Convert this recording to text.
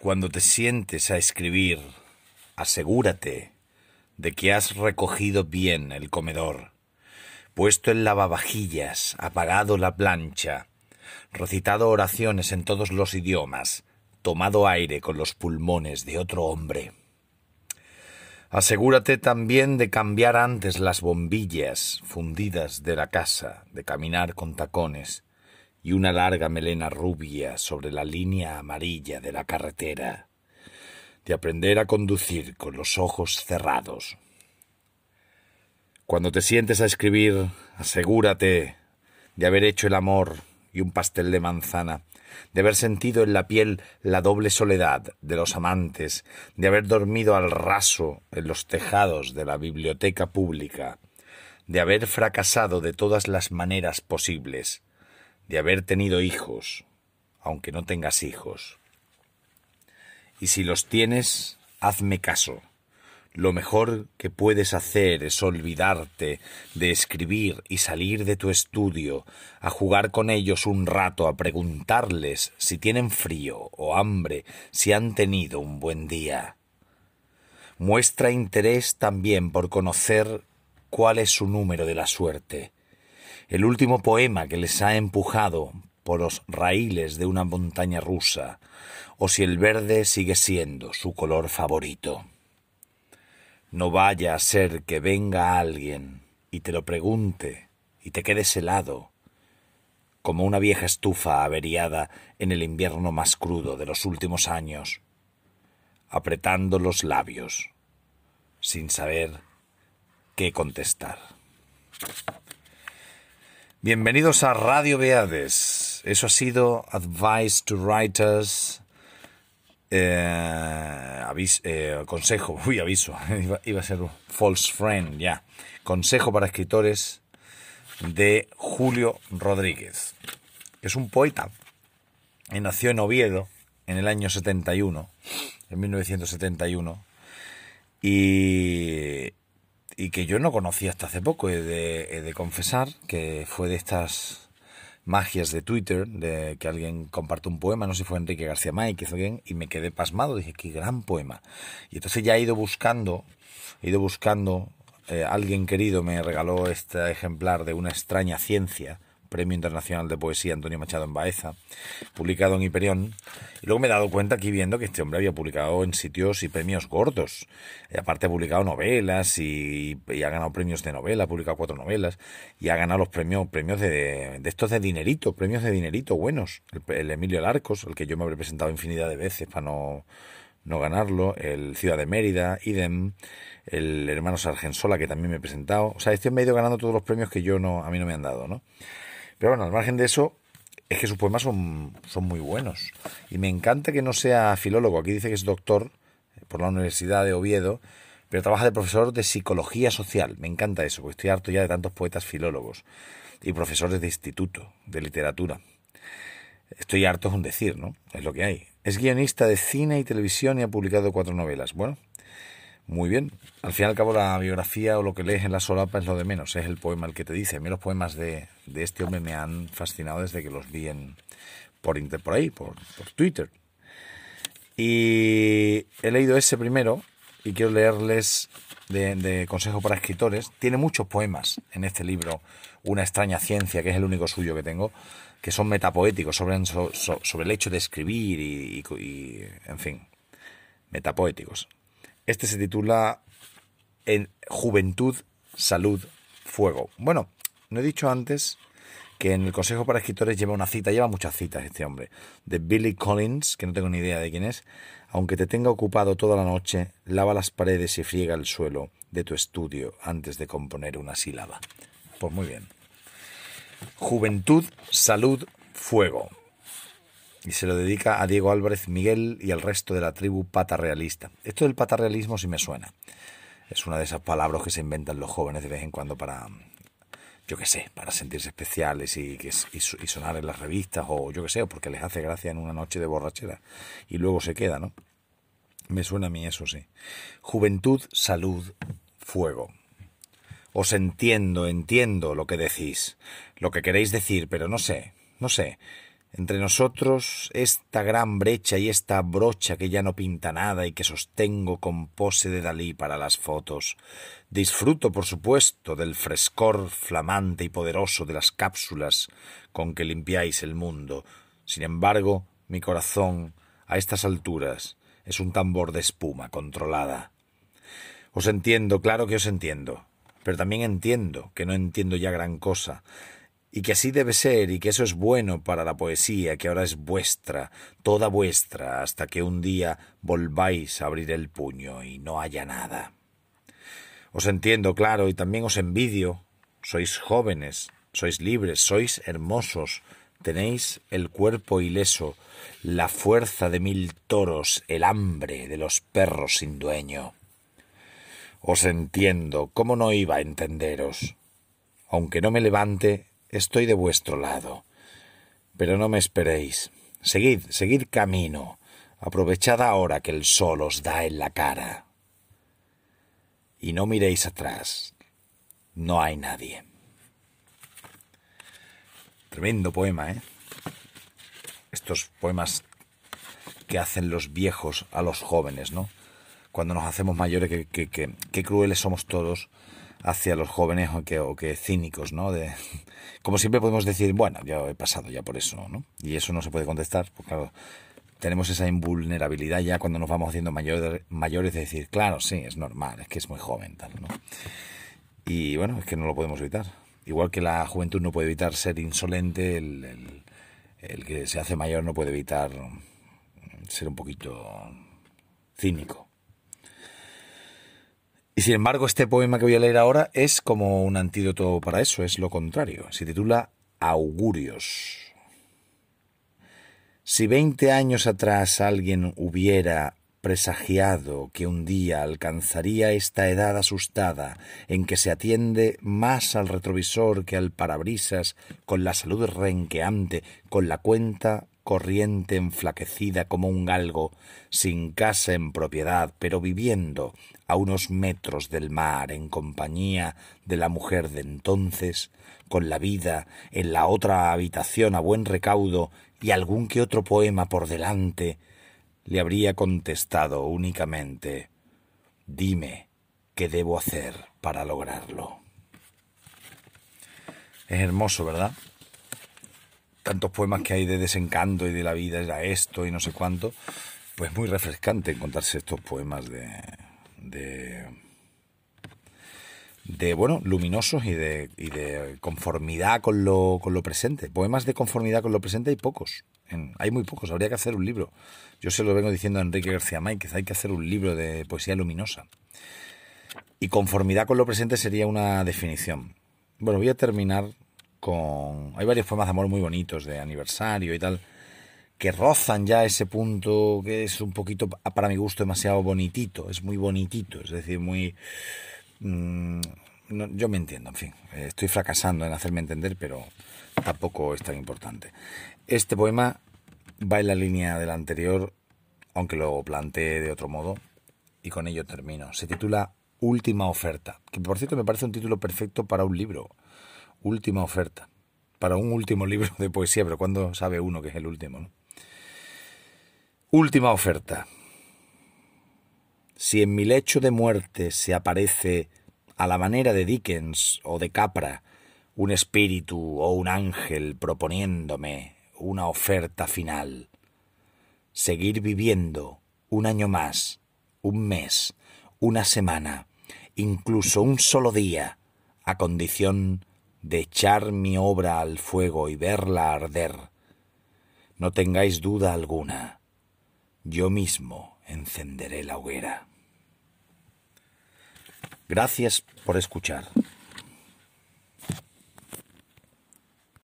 Cuando te sientes a escribir, asegúrate de que has recogido bien el comedor, puesto el lavavajillas, apagado la plancha, recitado oraciones en todos los idiomas, tomado aire con los pulmones de otro hombre. Asegúrate también de cambiar antes las bombillas fundidas de la casa, de caminar con tacones, y una larga melena rubia sobre la línea amarilla de la carretera, de aprender a conducir con los ojos cerrados. Cuando te sientes a escribir, asegúrate de haber hecho el amor y un pastel de manzana, de haber sentido en la piel la doble soledad de los amantes, de haber dormido al raso en los tejados de la biblioteca pública, de haber fracasado de todas las maneras posibles, de haber tenido hijos, aunque no tengas hijos. Y si los tienes, hazme caso. Lo mejor que puedes hacer es olvidarte de escribir y salir de tu estudio, a jugar con ellos un rato, a preguntarles si tienen frío o hambre, si han tenido un buen día. Muestra interés también por conocer cuál es su número de la suerte el último poema que les ha empujado por los raíles de una montaña rusa, o si el verde sigue siendo su color favorito. No vaya a ser que venga alguien y te lo pregunte y te quedes helado, como una vieja estufa averiada en el invierno más crudo de los últimos años, apretando los labios, sin saber qué contestar. Bienvenidos a Radio Beades. Eso ha sido Advice to Writers. Eh, eh, consejo, uy, aviso, iba, a ser false friend, ya. Consejo para escritores de Julio Rodríguez. Es un poeta. Nació en Oviedo en el año 71, en 1971. Y y que yo no conocía hasta hace poco. He de, confesar que fue de estas magias de Twitter, de que alguien comparte un poema, no sé si fue Enrique García May, hizo bien, y me quedé pasmado, dije, qué gran poema. Y entonces ya he ido buscando, he ido buscando, eh, alguien querido me regaló este ejemplar de una extraña ciencia, Premio Internacional de Poesía Antonio Machado en Baeza, publicado en Hiperión. Y luego me he dado cuenta aquí viendo que este hombre había publicado en sitios y premios gordos. Y aparte ha publicado novelas y, ha ganado premios de novela, ha publicado cuatro novelas y ha ganado los premios, premios de, de estos de dinerito, premios de dinerito buenos. El, Emilio Larcos, el que yo me habré presentado infinidad de veces para no, no ganarlo, el Ciudad de Mérida, idem, el hermano Sargensola, que también me he presentado. O sea, este me ha ido ganando todos los premios que yo no, a mí no me han dado, ¿no? Pero bueno, al margen de eso, es que sus poemas son, son muy buenos. Y me encanta que no sea filólogo. Aquí dice que es doctor por la Universidad de Oviedo, pero trabaja de profesor de psicología social. Me encanta eso, porque estoy harto ya de tantos poetas filólogos y profesores de instituto, de literatura. Estoy harto es un decir, ¿no? Es lo que hay. Es guionista de cine y televisión y ha publicado cuatro novelas. Bueno, muy bien. Al fin y al cabo, la biografía o lo que lees en la solapa es lo de menos, es el poema el que te dice. A mí los poemas de, este hombre me han fascinado desde que los vi en, por, por ahí, por, Twitter. Y he leído ese primero y quiero leerles de, Consejo para Escritores. Tiene muchos poemas en este libro, Una extraña ciencia, que es el único suyo que tengo, que son metapoéticos sobre, sobre el hecho de escribir y en fin, metapoéticos. Este se titula en Juventud, Salud, Fuego. Bueno, no he dicho antes que en el Consejo para Escritores lleva una cita, lleva muchas citas este hombre, de Billy Collins, que no tengo ni idea de quién es. Aunque te tenga ocupado toda la noche, lava las paredes y friega el suelo de tu estudio antes de componer una sílaba. Pues muy bien. Juventud, salud, fuego y se lo dedica a Diego Álvarez Miguel y al resto de la tribu patarrealista. Esto del patarrealismo sí me suena. Es una de esas palabras que se inventan los jóvenes de vez en cuando para, yo qué sé, para sentirse especiales y, y, sonar en las revistas o yo qué sé, porque les hace gracia en una noche de borrachera y luego se queda, ¿no? Me suena a mí eso, sí. Juventud, salud, fuego. Os entiendo, entiendo lo que decís, lo que queréis decir, pero no sé, no sé. Entre nosotros esta gran brecha y esta brocha que ya no pinta nada y que sostengo con pose de Dalí para las fotos. Disfruto, por supuesto, del frescor flamante y poderoso de las cápsulas con que limpiáis el mundo. Sin embargo, mi corazón, a estas alturas, es un tambor de espuma controlada. Os entiendo, claro que os entiendo, pero también entiendo que no entiendo ya gran cosa, y que así debe ser, y que eso es bueno para la poesía, que ahora es vuestra, toda vuestra, hasta que un día volváis a abrir el puño y no haya nada. Os entiendo, claro, y también os envidio. Sois jóvenes, sois libres, sois hermosos, tenéis el cuerpo ileso, la fuerza de mil toros, el hambre de los perros sin dueño. Os entiendo, ¿cómo no iba a entenderos? Aunque no me levante, estoy de vuestro lado. Pero no me esperéis. Seguid, seguid camino. Aprovechad ahora que el sol os da en la cara. Y no miréis atrás. No hay nadie. Tremendo poema, ¿eh? Estos poemas que hacen los viejos a los jóvenes, ¿no? Cuando nos hacemos mayores, que, crueles somos todos hacia los jóvenes o que, o que cínicos, ¿no? De, como siempre podemos decir, bueno, yo he pasado ya por eso, ¿no? Y eso no se puede contestar, porque claro, tenemos esa invulnerabilidad ya cuando nos vamos haciendo mayores, mayores de decir, claro, sí, es normal, es que es muy joven, tal, ¿no? Y bueno, es que no lo podemos evitar. Igual que la juventud no puede evitar ser insolente, el, que se hace mayor no puede evitar ser un poquito cínico. Y sin embargo, este poema que voy a leer ahora es como un antídoto para eso, es lo contrario. Se titula Augurios. Si veinte años atrás alguien hubiera presagiado que un día alcanzaría esta edad asustada en que se atiende más al retrovisor que al parabrisas, con la salud renqueante, con la cuenta corriente enflaquecida como un galgo, sin casa en propiedad, pero viviendo a unos metros del mar en compañía de la mujer de entonces, con la vida en la otra habitación a buen recaudo y algún que otro poema por delante, le habría contestado únicamente Dime qué debo hacer para lograrlo. Es hermoso, ¿verdad? Tantos poemas que hay de desencanto y de la vida era esto y no sé cuánto. Pues muy refrescante encontrarse estos poemas de, de, de bueno, luminosos y de, y de conformidad con lo, con lo presente. Poemas de conformidad con lo presente hay pocos. hay muy pocos, habría que hacer un libro. Yo se lo vengo diciendo a Enrique García Máquez, hay que hacer un libro de poesía luminosa. Y conformidad con lo presente sería una definición. Bueno, voy a terminar con... Hay varios poemas de amor muy bonitos, de aniversario y tal, que rozan ya ese punto que es un poquito, para mi gusto, demasiado bonitito. Es muy bonitito, es decir, muy... Mm, yo me entiendo, en fin. Estoy fracasando en hacerme entender, pero tampoco es tan importante. Este poema va en la línea del anterior, aunque lo planteé de otro modo, y con ello termino. Se titula Última oferta, que por cierto me parece un título perfecto para un libro. Última oferta. Para un último libro de poesía, pero ¿cuándo sabe uno que es el último? Última oferta. Si en mi lecho de muerte se aparece, a la manera de Dickens o de Capra, un espíritu o un ángel proponiéndome una oferta final, seguir viviendo un año más, un mes, una semana, incluso un solo día, a condición de echar mi obra al fuego y verla arder. No tengáis duda alguna yo mismo encenderé la hoguera. Gracias por escuchar.